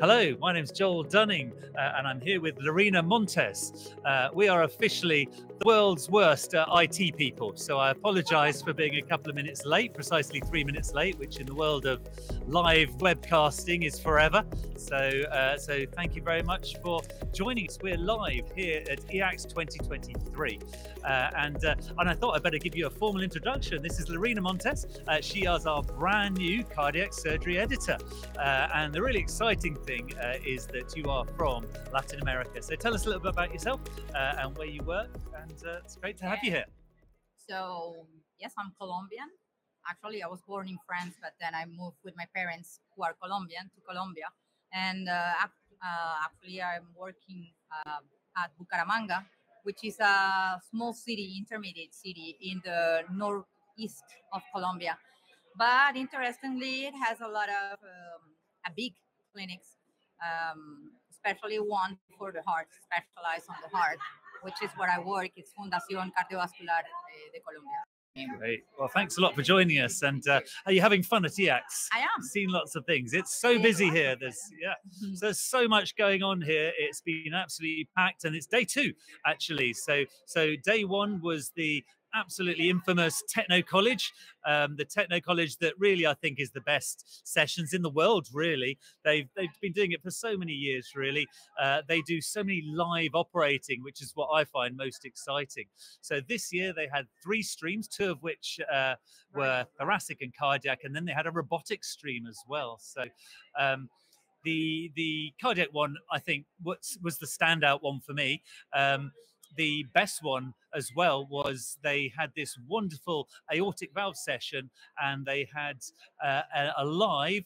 Hello, my name is Joel Dunning, uh, and I'm here with Lorena Montes. Uh, we are officially the world's worst uh, IT people, so I apologize for being a couple of minutes late, precisely three minutes late, which in the world of live webcasting is forever. So, uh, so thank you very much for joining us. We're live here at EACTS 2023, uh, and uh, and I thought I'd better give you a formal introduction. This is Lorena Montes. she is our brand new cardiac surgery editor, and the really exciting thing uh, is that you are from Latin America. So tell us a little bit about yourself uh, and where you work. And uh, it's great to have you here. So, yes, I'm Colombian. Actually, I was born in France, but then I moved with my parents, who are Colombian, to Colombia. And uh, uh, actually, I'm working uh, at Bucaramanga, which is a small city, intermediate city in the northeast of Colombia. But interestingly, it has a lot of um, a big clinics um, especially one for the heart, specialized on the heart, which is where I work. It's Fundación Cardiovascular de, de Colombia. Great. Well, thanks a lot for joining us. And uh, are you having fun at EACTS? I am. Seen lots of things. It's so busy here. There's yeah. Mm-hmm. So there's so much going on here. It's been absolutely packed, and it's day two actually. So so day one was the absolutely infamous Techno College, um, the Techno College that really I think is the best sessions in the world. Really, they've they've been doing it for so many years. Really, uh, they do so many live operating, which is what I find most exciting. So this year they had three streams, two of which uh, were thoracic and cardiac, and then they had a robotic stream as well. So. Um, the the cardiac one, I think, was was the standout one for me. Um, the best one as well was they had this wonderful aortic valve session and they had uh, a, a, live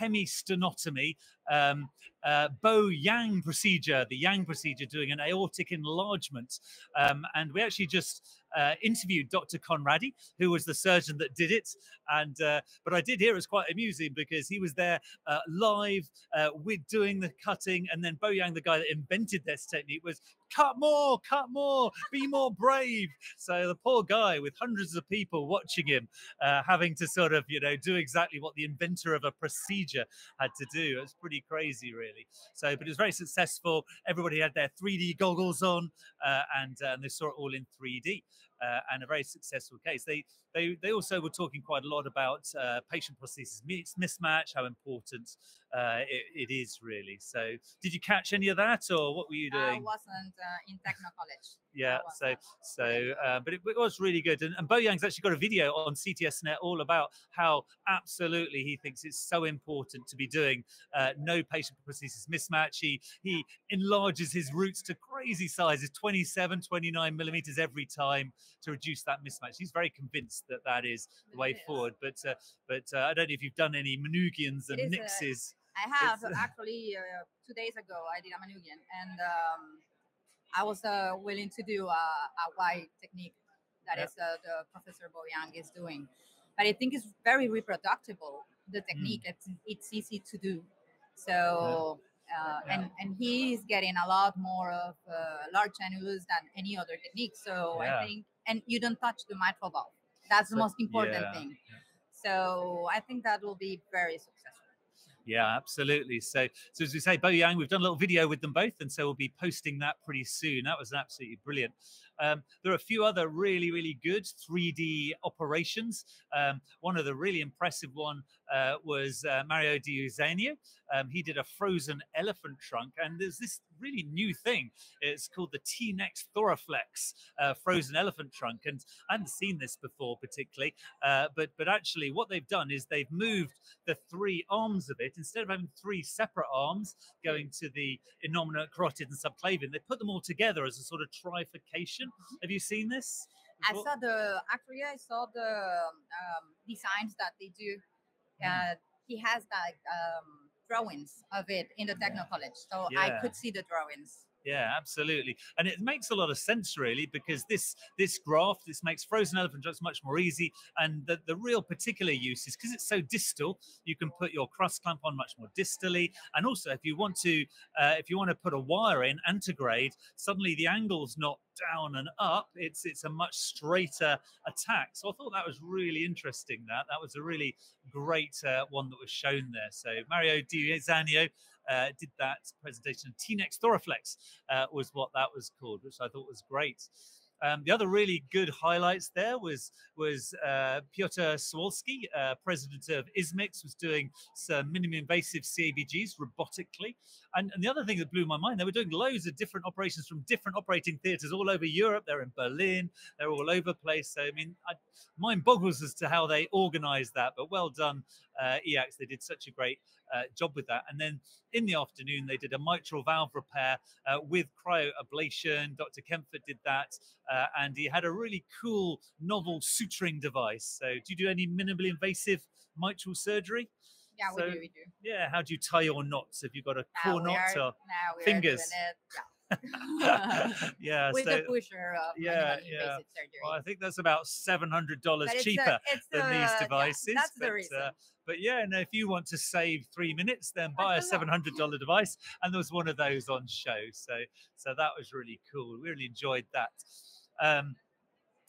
hemisternotomy um, uh, Bo Yang procedure, the Yang procedure, doing an aortic enlargement. Um, and we actually just uh, interviewed Dr. Conradi, who was the surgeon that did it. And uh, but I did hear it was quite amusing because he was there uh, live uh, with doing the cutting, and then Bo Yang, the guy that invented this technique, was cut more, cut more, be more brave. So the poor guy with hundreds of people watching him, uh, having to sort of you know do exactly what the inventor of a procedure had to do. It was pretty crazy, really. So, but it was very successful. Everybody had their 3D goggles on, uh, and, uh, and they saw it all in 3D uh, and a very successful case. They they they also were talking quite a lot about uh, patient prosthesis mismatch, how important uh, it, it is really. So, did you catch any of that, or what were you doing? I wasn't uh, in Techno College. Yeah, so so, uh, but it, it, was really good. And, and Bo Yang's actually got a video on CTSNet all about how absolutely he thinks it's so important to be doing uh, no patient prosthesis mismatch. He he enlarges his roots to crazy sizes, 27, 29 millimeters every time to reduce that mismatch. He's very convinced that that is the way forward. But uh, but uh, I don't know if you've done any Manouguians and Nixes. I have actually uh, two days ago. I did a Manouguian, and um, I was uh, willing to do a, a Y technique that is uh, the Professor Bo Yang is doing. But I think it's very reproducible. The technique, mm. it's it's easy to do. So. Uh, yeah. and and he's getting a lot more of uh, large annulus than any other technique. So yeah. I think, and you don't touch the mitral valve. That's the most important yeah. thing. So I think that will be very successful. Yeah, absolutely. So, so as we say, Bo Yang, we've done a little video with them both, and so we'll be posting that pretty soon. That was absolutely brilliant. Um, there are a few other really, really good 3D operations. Um, one of the really impressive one uh, was uh, Mario Di Eusanio. Um, he did a frozen elephant trunk, and there's this really new thing. It's called the T-Nex Thoraflex uh, frozen elephant trunk, and I hadn't seen this before particularly. Uh, but but actually, what they've done is they've moved the three arms of it instead of having three separate arms going to the innominate carotid and subclavian. They put them all together as a sort of trifurcation. Have you seen this? Before? I saw the actually I saw the um, designs that they do. Hmm. Uh, he has like um, drawings of it in the techno college, so yeah. I could see the drawings. Yeah, absolutely, and it makes a lot of sense really because this this graft this makes frozen elephant trunks much more easy, and the, the real particular use is because it's so distal, you can put your cross clamp on much more distally, and also if you want to uh, if you want to put a wire in antegrade, suddenly the angle's not down and up. It's it's a much straighter attack. So I thought that was really interesting. That that was a really great uh, one that was shown there. So Mario Di Eusanio, uh, did that presentation. T-Nex Thoraflex uh, was what that was called, which I thought was great. Um, the other really good highlights there was was uh, Piotr Suwalski, uh, president of ISMICS, was doing some minimally invasive CABGs robotically. And, and, the other thing that blew my mind, they were doing loads of different operations from different operating theatres all over Europe. They're in Berlin, they're all over the place. So, I mean, I, mind boggles as to how they organised that, but well done, uh, EACTS. They did such a great uh, job with that. And then in the afternoon, they did a mitral valve repair uh, with cryoablation. Dr. Kempfert did that, uh, and he had a really cool novel suturing device. So, do you do any minimally invasive mitral surgery? Yeah, so, we do. We do. Yeah, how do you tie your knots? Have you got a COR-KNOT or fingers? yeah, with so, the pusher of yeah, yeah. Well, I think that's about seven hundred dollars cheaper a, than a, these devices. Yeah, that's but, the reason. Uh, but yeah, and if you want to save three minutes, then buy a seven hundred dollar device. And there was one of those on show, so so that was really cool. We really enjoyed that. Um,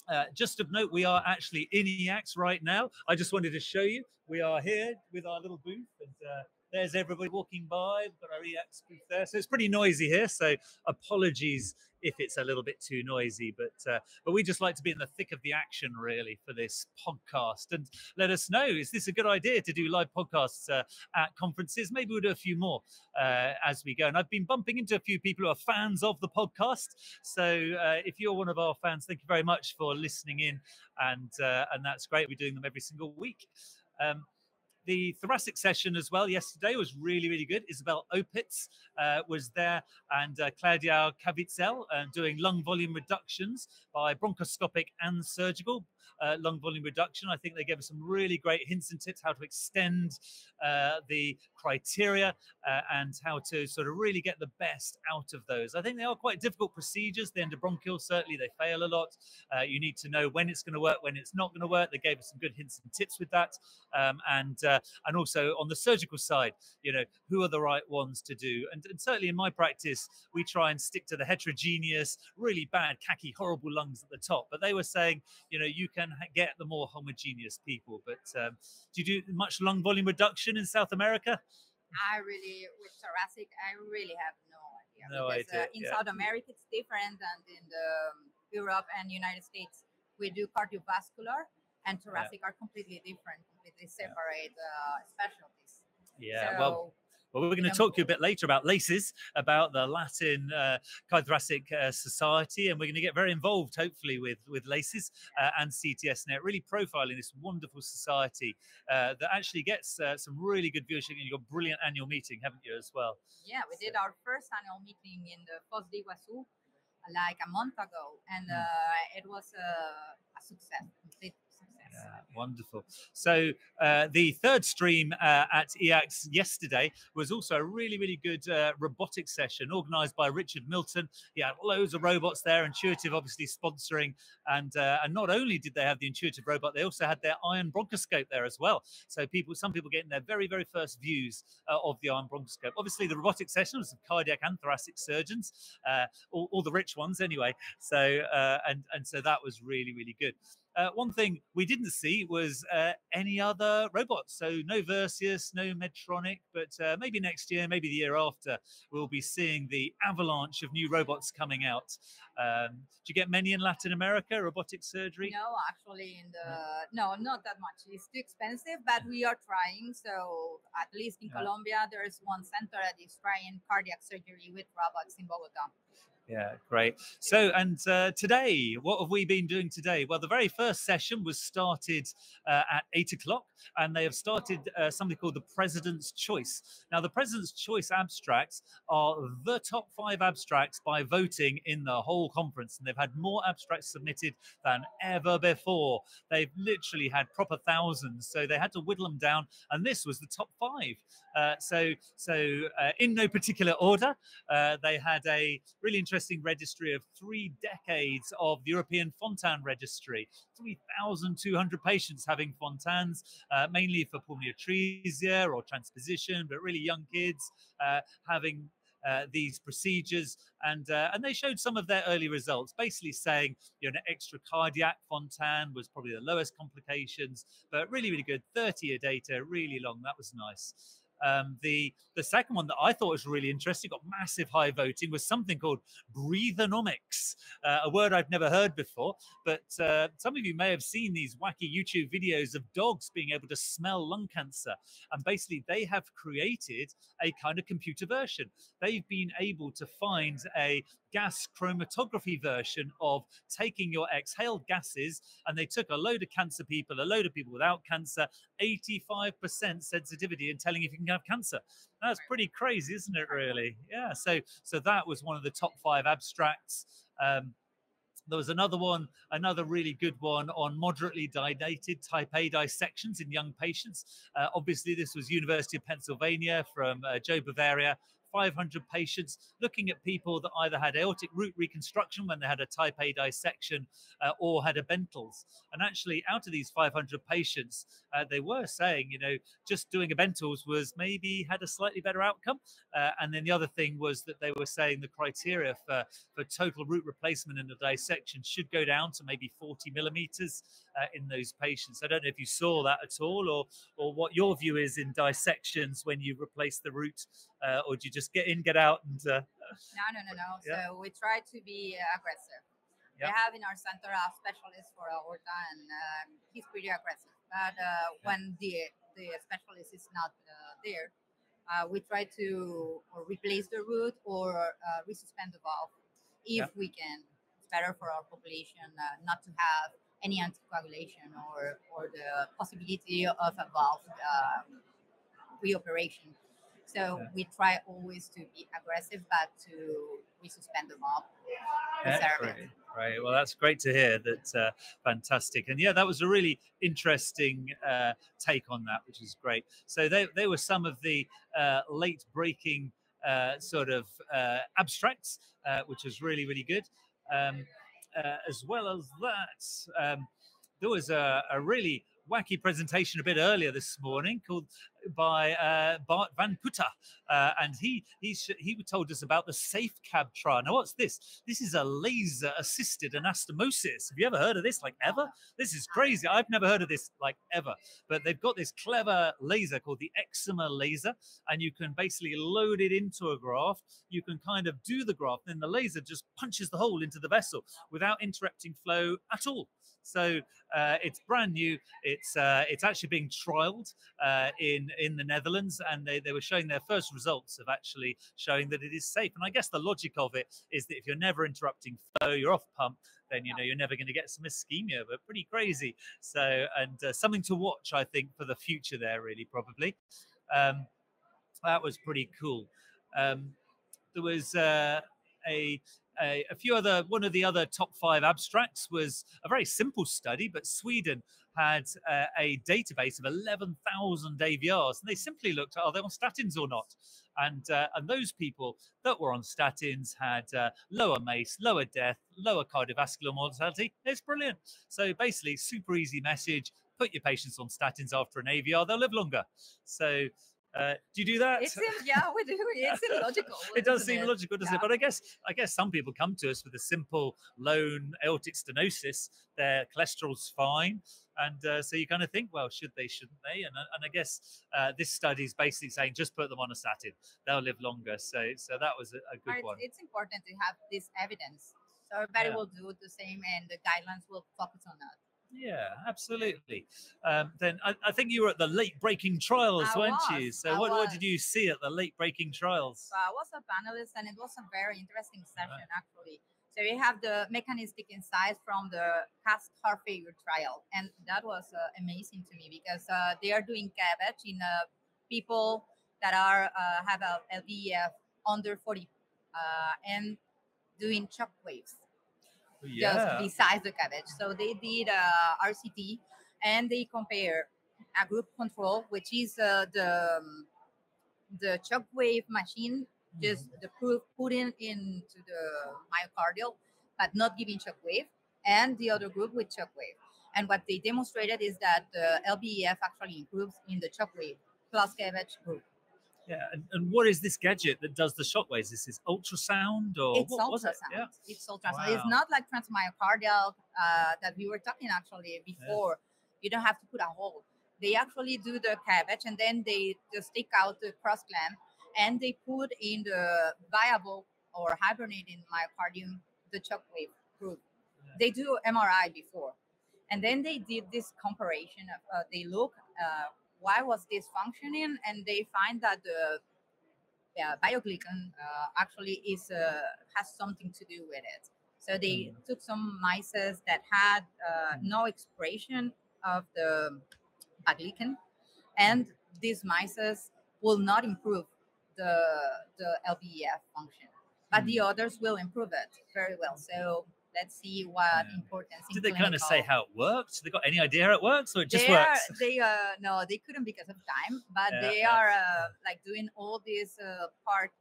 uh, just of note, we are actually in EACTS right now. I just wanted to show you. We are here with our little booth, and uh, there's everybody walking by. We've got our EACTS booth there, so it's pretty noisy here. So apologies if it's a little bit too noisy, but uh, but we just like to be in the thick of the action really for this podcast. And let us know: is this a good idea to do live podcasts uh, at conferences? Maybe we'll do a few more uh, as we go. And I've been bumping into a few people who are fans of the podcast. So uh, if you're one of our fans, thank you very much for listening in, and uh, and that's great. We're doing them every single week. Um, the thoracic session as well yesterday was really, really good. Isabelle Opitz uh, was there and uh, Claudia Caviezel uh, doing lung volume reductions by bronchoscopic and surgical uh, lung volume reduction. I think they gave us some really great hints and tips how to extend uh, the criteria uh, and how to sort of really get the best out of those. I think they are quite difficult procedures. The endobronchial, certainly, they fail a lot. Uh, you need to know when it's going to work, when it's not going to work. They gave us some good hints and tips with that. Um, and uh, and also on the surgical side, you know, who are the right ones to do? And, and certainly in my practice, we try and stick to the heterogeneous, really bad, khaki, horrible lungs at the top. But they were saying, you know, you can get the more homogeneous people. But um, do you do much lung volume reduction in South America? I really, with thoracic, I really have no idea. No because, idea. Uh, in yeah. South America, it's different, and in the um, Europe and United States, we do cardiovascular, and thoracic yeah. are completely different, completely separate uh, specialties. Yeah, so, well, well, we're going to talk to you a bit later about LACES, about the Latin uh, uh, Society, and we're going to get very involved, hopefully, with with LACES uh, and CTSNet, really profiling this wonderful society uh, that actually gets uh, some really good viewership. And you've got brilliant annual meeting, haven't you, as well? Yeah, we so. did our first annual meeting in the Foz do Iguaçu like a month ago, and mm. it was a, a success, wonderful. So uh, the third stream uh, at EACTS yesterday was also a really, really good uh, robotic session organised by Richard Milton. He had loads of robots there, Intuitive obviously sponsoring. And, uh, and not only did they have the Intuitive robot, they also had their Ion bronchoscope there as well. So people, some people getting their very, very first views uh, of the Ion bronchoscope. Obviously, the robotic session was of cardiac and thoracic surgeons, uh, all, all, the rich ones anyway. So and and so that was really, really good. Uh, one thing we didn't see was uh, any other robots. So no Versius, no Medtronic, but uh, maybe next year, maybe the year after, we'll be seeing the avalanche of new robots coming out. Um, do you get many in Latin America, robotic surgery? No, actually, in the no, not that much. It's too expensive, but we are trying. So at least in yeah. Colombia, there is one center that is trying cardiac surgery with robots in Bogota. Yeah, great. So, and uh, today, what have we been doing today? Well, the very first session was started uh, at eight o'clock, and they have started uh, something called the President's Choice. Now, the President's Choice abstracts are the top five abstracts by voting in the whole conference, and they've had more abstracts submitted than ever before. They've literally had proper thousands, so they had to whittle them down, and this was the top five. Uh, so, so uh, in no particular order, uh, they had a really interesting registry of three decades of the European Fontan Registry. 3,200 patients having Fontans, mainly for pulmonary atresia or transposition, but really young kids having uh, these procedures, and uh, and they showed some of their early results, basically saying you know an extra cardiac Fontan was probably the lowest complications, but really really good. 30 year data, really long. That was nice. Um, the the second one that I thought was really interesting, got massive high voting, was something called breathomics, uh, a word I've never heard before. But uh, some of you may have seen these wacky YouTube videos of dogs being able to smell lung cancer, and basically they have created a kind of computer version. They've been able to find a gas chromatography version of taking your exhaled gases, and they took a load of cancer people, a load of people without cancer, 85% sensitivity in telling if you can have cancer. That's pretty crazy, isn't it? Really? Yeah. So, so that was one of the top five abstracts. Um, there was another one, another really good one on moderately dilated type A dissections in young patients. Uh, obviously, this was University of Pennsylvania from uh, Joe Bavaria 500 patients, looking at people that either had aortic root reconstruction when they had a type A dissection uh, or had a Bentalls. And actually, out of these 500 patients, uh, they were saying, you know, just doing a Bentalls was maybe had a slightly better outcome. Uh, and then the other thing was that they were saying the criteria for, for total root replacement in the dissection should go down to maybe 40 millimeters uh, in those patients. I don't know if you saw that at all or, or what your view is in dissections when you replace the root uh, or do you just get in, get out, and? Uh, no, no, no, no. Yeah. So we try to be uh, aggressive. Yeah. We have in our center a specialist for aorta, and um, he's pretty aggressive. But uh, when the the specialist is not uh, there, uh, we try to or replace the root or uh, resuspend the valve if Yeah. we can. It's better for our population uh, not to have any anticoagulation or or the possibility of a valve uh, reoperation. So Yeah. we try always to be aggressive, but to resuspend the valve. Yeah, preserve great, Well, that's great to hear. That's uh, fantastic, and yeah, that was a really interesting uh, take on that, which is great. So they they were some of the uh, late breaking uh, sort of uh, abstracts, uh, which was really really good. Um, as well as that, um, there was a, a really wacky presentation a bit earlier this morning called by uh, Bart Van Putte, uh, and he he sh- he told us about the Safe Cab trial. Now, what's this? This is a laser-assisted anastomosis. Have you ever heard of this? Like ever? This is crazy. I've never heard of this like ever. But they've got this clever laser called the Excimer laser, and you can basically load it into a graft. You can kind of do the graft, then the laser just punches the hole into the vessel without interrupting flow at all. So uh, it's brand new. It's uh, it's actually being trialed uh, in in the Netherlands, and they, they were showing their first results of actually showing that it is safe. And I guess the logic of it is that if you're never interrupting flow, you're off pump, then you know you're never going to get some ischemia. But pretty crazy. So and uh, something to watch, I think, for the future there. Really, probably. Um, that was pretty cool. Um, there was uh, a a, a few other one of the other top five abstracts was a very simple study, but Sweden had uh, a database of 11,000 AVRs, and they simply looked at are they on statins or not, and uh, and those people that were on statins had uh, lower MACE, lower death, lower cardiovascular mortality. It's brilliant. So basically, super easy message: put your patients on statins after an AVR, they'll live longer. So. Uh, do you do that? It seems, yeah, we do. It seems logical. it does seem it? logical, doesn't Yeah. it? But I guess I guess some people come to us with a simple lone aortic stenosis. Their cholesterol's fine, and uh, so you kind of think, well, should they? Shouldn't they? And I- and I guess uh, this study is basically saying just put them on a statin; they'll live longer. So so that was a, a good it's, one. it's important to have this evidence. So everybody Yeah. will do the same and the guidelines will focus on that. Yeah, absolutely. Um, then I, I think you were at the late breaking trials, I weren't you? So what, what did you see at the late breaking trials? So I was a panelist and it was a very interesting session actually. So we have the mechanistic insights from the cast heart failure trial, and that was uh, amazing to me because uh, they are doing CABG in uh, people that are uh, have a LVEF under 40 uh, and doing shock waves Yeah, just besides the CABG. So they did uh, RCT and they compare a group control, which is uh, the um, the shockwave machine, just the proof put in into the myocardial, but not giving shockwave, and the other group with shockwave. And what they demonstrated is that the LVEF actually improves in the shockwave plus CABG group. Yeah. And, and what is this gadget that does the shockwaves? Is This is ultrasound or it's what was ultrasound. it? Yeah. It's ultrasound. It's not like transmyocardial uh, that we were talking actually before. You don't have to put a hole. they actually do the CABG and then they just take out the cross clamp and they put in the viable or hibernating myocardium the shockwave group. They do MRI before, and then they did this comparison. Of, uh, they look uh, why was this functioning, and they find that the yeah, biglycan uh, actually is uh, has something to do with it. So they mm. took some mice that had uh, no expression of the biglycan, and these mice will not improve the the LVEF function but mm. the others will improve it very well. So let's see what yeah. importance. Did they kind of say how it works? They got any idea how it works, or it just they works? Are, they uh no, they couldn't because of time, but yeah, they are uh, like doing all this uh, part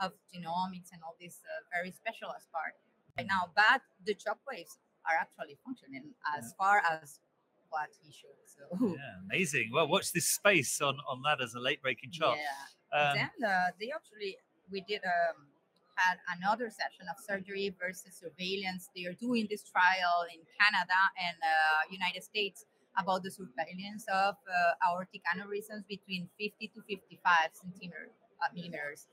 of genomics and all this uh, very specialized part right now. But the chop shockwaves are actually functioning as far as what he showed. So yeah, amazing. Well, watch this space on on that as a late breaking chart. Yeah. Um, then uh, they actually we did um had another session of surgery versus surveillance. They are doing this trial in Canada and uh, United States about the surveillance of uh, aortic aneurysms between 50 to 55 centimeter uh, millimeters.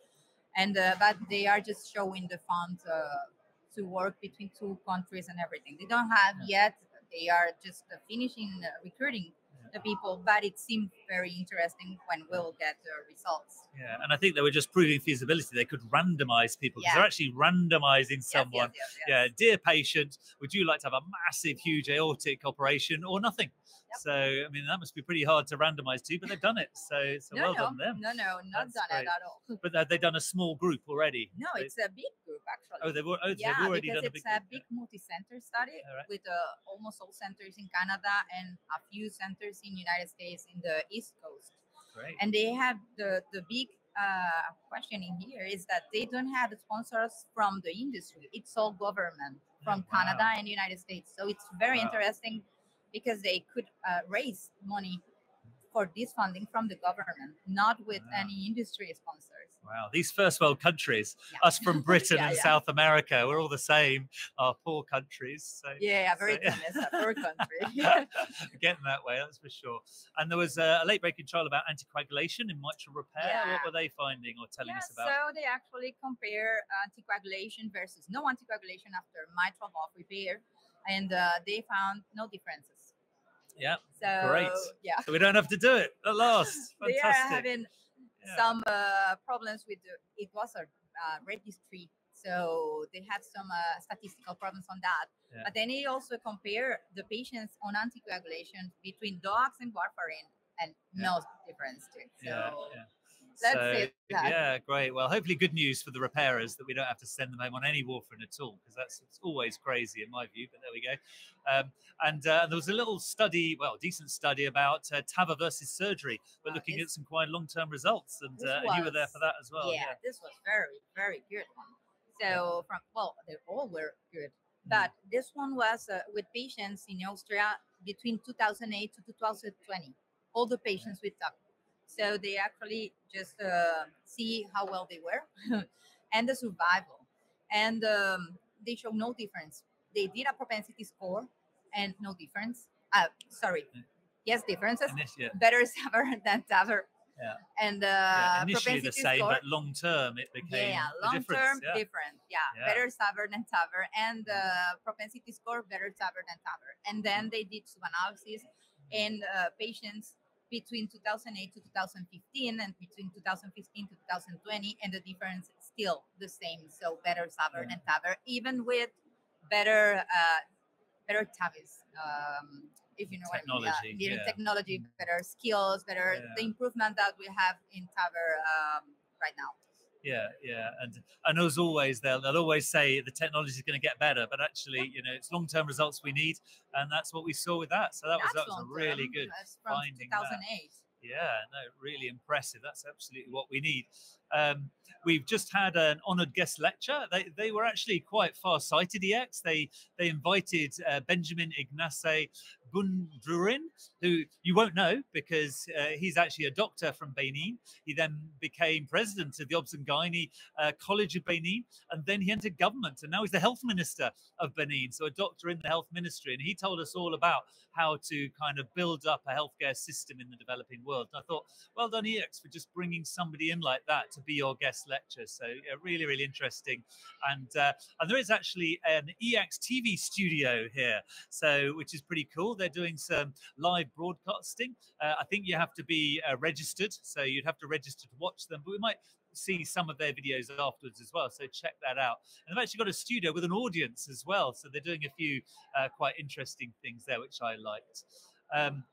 And uh, but they are just showing the fund uh, to work between two countries and everything. They don't have yet. They are just uh, finishing recruiting the people, but it seemed very interesting when we'll get the results. Yeah, and I think they were just proving feasibility. They could randomize people because yeah. they're actually randomizing someone. Yes, yes, yes, yeah, dear patient, would you like to have a massive, huge aortic operation or nothing? Yep. So, I mean, that must be pretty hard to randomize to, but they've done it. So, so no, well no, done them. No, no, not That's done great. it at all. But have they done a small group already? No, they, it's a big group actually. Oh, they've, oh, yeah, they've already done a big it's a big multi-center study right. with uh, almost all centers in Canada and a few centers in United States in the East Coast. Great. And they have the the big uh, question in here is that they don't have sponsors from the industry. It's all government from wow. Canada and United States. So it's very wow. interesting because they could uh, raise money for this funding from the government, not with wow. any industry sponsors. Wow, these first world countries, yeah. us from Britain yeah, and yeah. South America, we're all the same, our poor countries. So, yeah, very so, a poor country. Getting that way, that's for sure. And there was a, a late breaking trial about anticoagulation in mitral repair. What were they finding or telling us about? So they actually compare anticoagulation versus no anticoagulation after mitral valve repair, and uh, they found no differences. Yeah. So great. Yeah. So we don't have to do it at last. they are having yeah. some uh, problems with the, it was a uh, registry, so they have some uh, statistical problems on that. Yeah. But then they also compare the patients on anticoagulation between DOACs and warfarin, and yeah. no difference. Too. So Let's so, yeah, great. Well, hopefully, good news for the repairers that we don't have to send them home on any warfarin at all, because that's it's always crazy in my view. But there we go. Um, and uh, there was a little study, well, decent study about uh, TAVR versus surgery, but looking at some quite long-term results, and, uh, was, and, you were there for that as well. Yeah, yeah. this was very, very good one. So from well, they all were good, mm. but this one was uh, with patients in Austria between 2008 to 2020. All the patients with TAVR so they actually just uh, see how well they were and the survival. And um, they show no difference. They did a propensity score and no difference. Uh, sorry, yes, differences. Yeah. Better SAVR than TAVR. Yeah. And uh, yeah, initially the same, score, but long term it became yeah, long term yeah. different. Yeah. yeah. better SAVR than TAVR, and uh, propensity score better SAVR than TAVR. And then they did some analysis in uh, patients between 2008 to 2015 and between 2015 to 2020 and the difference is still the same so better SAVR yeah. and TAVR even with better uh, better TAVIs um, if you know technology, what I mean yeah, yeah. technology better skills better the improvement that we have in TAVR um, right now yeah yeah and and as always they'll, they'll always say the technology is going to get better but actually you know it's long-term results we need and that's what we saw with that. So that that's was that was a really good finding 2008 that. yeah no really impressive. That's absolutely what we need. Um, we've just had an honored guest lecture. They, they were actually quite far sighted ex they they invited uh, benjamin ignace Bundurin, who you won't know because uh, he's actually a doctor from Benin. He then became president of the Obs and uh, College of Benin, and then he entered government, and now he's the health minister of Benin, so a doctor in the health ministry. And he told us all about how to kind of build up a healthcare system in the developing world. And I thought, well done, EACTS, for just bringing somebody in like that to be your guest lecturer. So yeah, really, really interesting. And uh, and there is actually an EACTS TV studio here, so which is pretty cool. They're doing some live broadcasting. Uh, I think you have to be uh, registered, so you'd have to register to watch them. But we might see some of their videos afterwards as well. So check that out. And they've actually got a studio with an audience as well. So they're doing a few uh, quite interesting things there, which I liked. Um,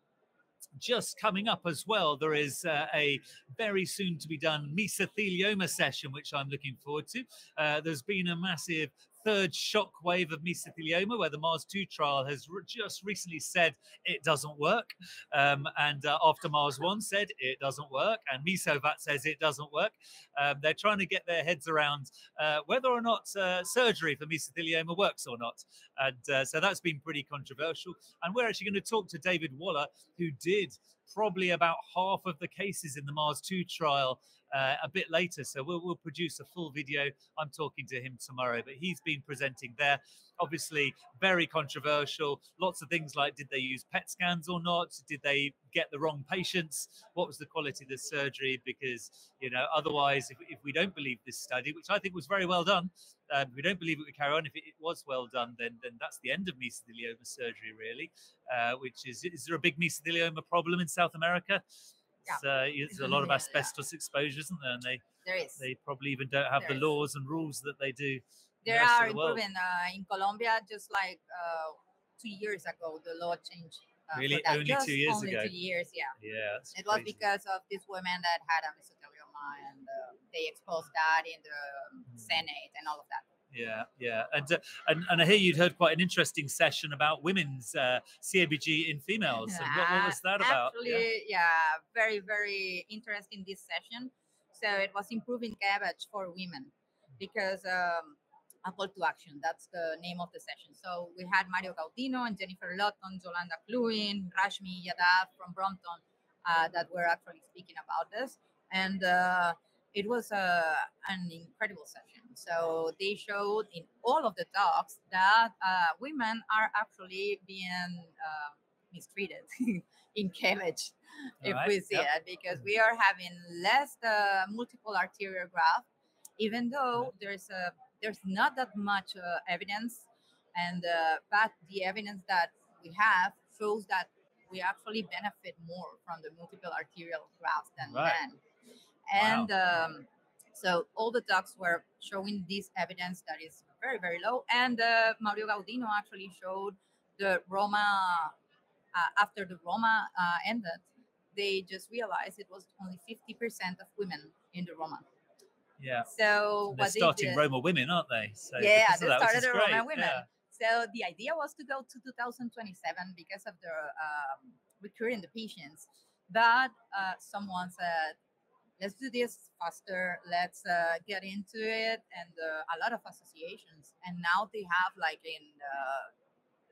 just coming up as well, there is uh, a very soon to be done mesothelioma session, which I'm looking forward to. Uh, there's been a massive third shock wave of mesothelioma, where the Mars 2 trial has re- just recently said it doesn't work. Um, and uh, after Mars 1 said it doesn't work, and MesoVATS says it doesn't work. Um, they're trying to get their heads around uh, whether or not uh, surgery for mesothelioma works or not. And uh, so that's been pretty controversial. And we're actually going to talk to David Waller, who did probably about half of the cases in the Mars 2 trial uh, a bit later. So we'll, we'll produce a full video. I'm talking to him tomorrow, but he's been presenting there. Obviously, very controversial. Lots of things like did they use PET scans or not? Did they get the wrong patients? What was the quality of the surgery? Because, you know, otherwise, if, if we don't believe this study, which I think was very well done, um, we don't believe it would carry on. If it, it, was well done, then then that's the end of mesothelioma surgery, really. Uh, which is is there a big mesothelioma problem in South America? Yeah. Uh, there's a lot of asbestos yeah. exposure, isn't there? And they there is. They probably even don't have there the laws and rules that they do. There are improving uh, in Colombia. Just like uh, two years ago, the law changed. Uh, really, only just two years only ago. Two years, yeah. Yeah. It was because of this woman that had a mesothelioma, and uh, they exposed that in the mm. Senate and all of that. Yeah, yeah, and, uh, and and I hear you'd heard quite an interesting session about women's uh, CABG in females. And what, what, was that about? Actually, yeah. yeah, very very interesting this session. So it was improving CABG for women because um, a call to action. That's the name of the session. So we had Mario Gaudino and Jennifer Lawton, Jolanda Kluin, Rashmi Yadav from Brompton uh, that were actually speaking about this, and uh, it was uh, an incredible session. So they showed in all of the talks that uh, women are actually being uh, mistreated in CABG, if right. we see yep. it, because we are having less the multiple arterial graft, even though there's a there's not that much uh, evidence, and uh, but the evidence that we have shows that we actually benefit more from the multiple arterial grafts than right. men. And wow. um, so all the talks were showing this evidence that is very, very low. And uh, Mario Gaudino actually showed the Roma, uh, after the Roma uh, ended, they just realized it was only 50% of women in the Roma. Yeah. So they're starting did, Roma women, aren't they? So yeah, they that, started the Roma women. Yeah. So the idea was to go to 2027 because of the um, recruiting the patients. But uh, someone said, let's do this faster let's uh, get into it and uh, a lot of associations and now they have like in uh,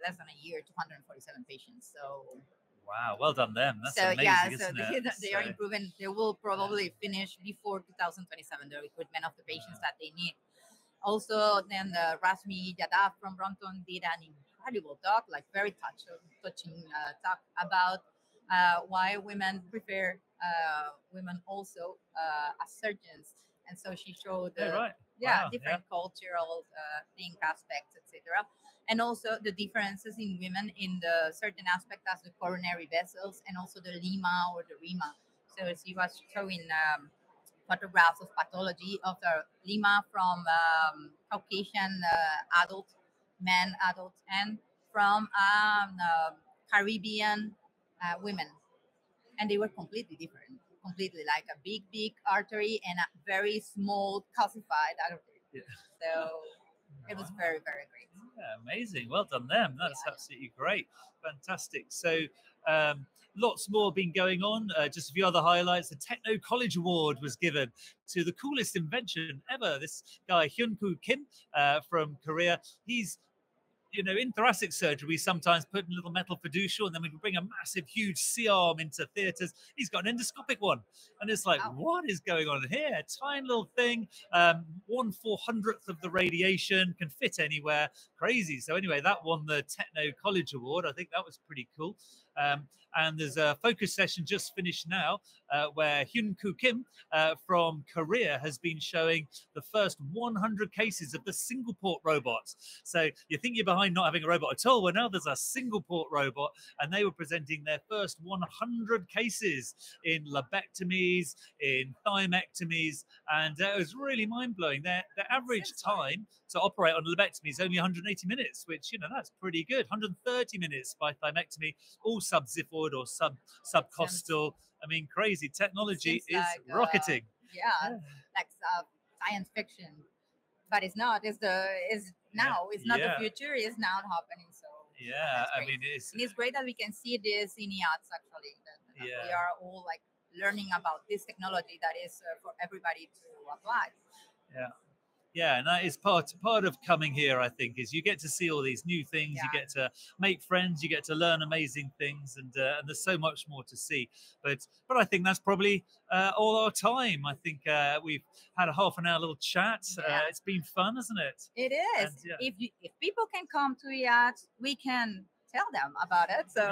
less than a year 247 patients so wow well done them that's so amazing, yeah so they, they so, are improving they will probably finish before 2027 the recruitment of the patients that they need also then uh, Rashmi Yadav from brompton did an incredible talk like very touch, touching uh, talk about uh, why women prefer uh, women also uh, as surgeons. And so she showed yeah, right. yeah wow. different yeah. cultural uh, thing aspects, etc. And also the differences in women in the certain aspect as the coronary vessels and also the lima or the rima. So she was showing um, photographs of pathology of the lima from um, Caucasian uh, adult men, adults, and from um, uh, Caribbean uh, women and they were completely different completely like a big big artery and a very small calcified artery yeah. so it was very very great yeah amazing well done them that's yeah. absolutely great fantastic so um, lots more been going on. Uh, just a few other highlights. The Techno College Award was given to the coolest invention ever. This guy, Hyun Koo Kim uh, from Korea, he's you know, in thoracic surgery, we sometimes put in a little metal fiducial and then we can bring a massive, huge C arm into theaters. He's got an endoscopic one. And it's like, Wow. what is going on here? Tiny little thing, um, one four hundredth of the radiation, can fit anywhere. Crazy. So, anyway, that won the Techno College Award. I think that was pretty cool. Um, and there's a focus session just finished now uh, where Hyun Koo Kim uh, from Korea has been showing the first 100 cases of the single port robots. So you think you're behind not having a robot at all. Well, now there's a single port robot, and they were presenting their first 100 cases in lobectomies, in thymectomies, and uh, it was really mind blowing. Their, their average time to operate on a lobectomy is only 180 minutes, which you know that's pretty good. 130 minutes by thymectomy, all subxiphoid or sub subcostal. I mean, crazy technology Seems is like, uh, rocketing. yeah, like uh, science fiction, but it's not. It's the is now. It's not Yeah. the future. It's now happening. So Yeah, I mean, it's and it's great that we can see this in EACTS actually. That, that we are all like learning about this technology that is uh, for everybody to apply. yeah, and that is part part of coming here. I think is you get to see all these new things, you get to make friends, you get to learn amazing things, and uh, and there's so much more to see. But but I think that's probably uh, all our time. I think uh, we've had a half an hour little chat. Uh, Yeah. it's been fun, isn't it? It is. And, yeah. If you, if people can come to EACTS, we can tell them about it. So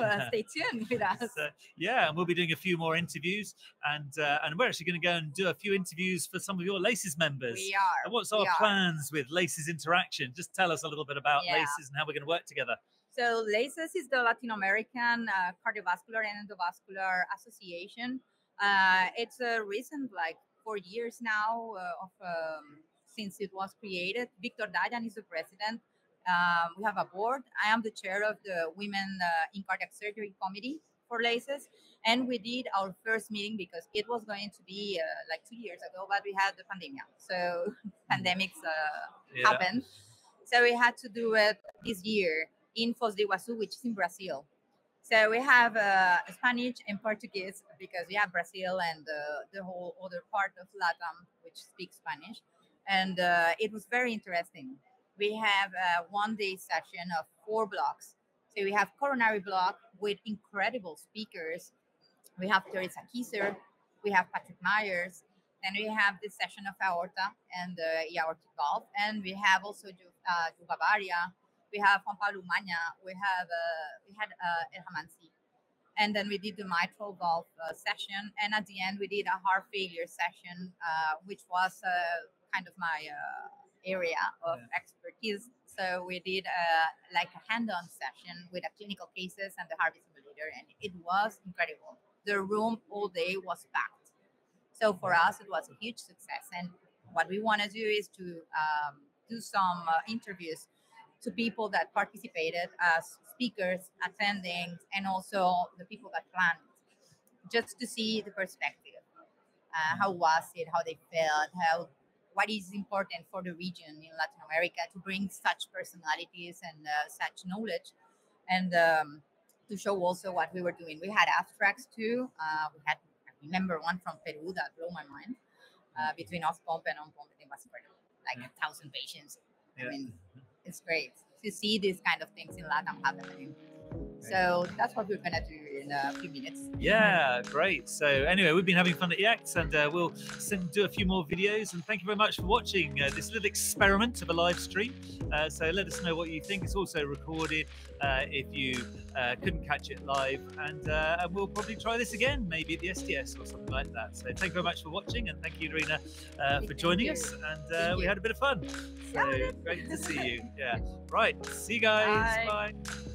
Yeah. stay tuned with us. So, yeah, and we'll be doing a few more interviews, and uh, and we're actually going to go and do a few interviews for some of your Laces members. we are. And what's our plans with Laces Interaction? Just tell us a little bit about Yeah. Laces and how we're going to work together. So LACES is the Latin American uh, Cardiovascular and Endovascular Association. Uh, it's a recent, like four years now uh, of um, since it was created. Victor Dayan is the president. Um, we have a board. I am the chair of the Women uh, in Cardiac Surgery Committee for LACES. And we did our first meeting because it was going to be uh, like two years ago, but we had the pandemic. So pandemics uh, Yeah. happened. So we had to do it this year in Foz do Iguaçu, which is in Brazil. So we have uh, Spanish and Portuguese because we have Brazil and uh, the whole other part of Latam, which speaks Spanish. And uh, it was very interesting. We have a one day session of four blocks. So we have coronary block with incredible speakers. We have Teresa Kieser, we have Patrick Myers, then we have this session of aorta and uh, aortic valve, and we have also uh, Bavaria, we have Juan Pablo Umaña, we have uh, we had uh, and then we did the mitral valve uh, session, and at the end we did a heart failure session, uh, which was uh, kind of my uh, area of Yeah. expertise. So we did a, like a hand-on session with a clinical cases and the heart simulator, and it was incredible. The room all day was packed. So for us, it was a huge success. And what we want to do is to um, do some uh, interviews to people that participated as speakers, attending, and also the people that planned, just to see the perspective. Uh, how was it? How they felt? How what is important for the region in Latin America to bring such personalities and uh, such knowledge, and um, to show also what we were doing. We had abstracts too. Uh, we had I remember one from Peru that blew my mind. Uh, between off pump and on pump, it was like a thousand patients. I mean, it's great to see these kind of things in Latin happening. So that's what we're gonna do in a few minutes. Yeah, great. So anyway, we've been having fun at EACTS and uh, we'll do a few more videos. And thank you very much for watching uh, this little experiment of a live stream. Uh, so let us know what you think. It's also recorded uh, if you uh, couldn't catch it live. And, uh, and we'll probably try this again, maybe at the STS or something like that. So thank you very much for watching and thank you, uh, for joining you. us. And uh, we you. had a bit of fun. So Yeah, we did. great to see you. Yeah. Right. See you guys. Bye. Bye.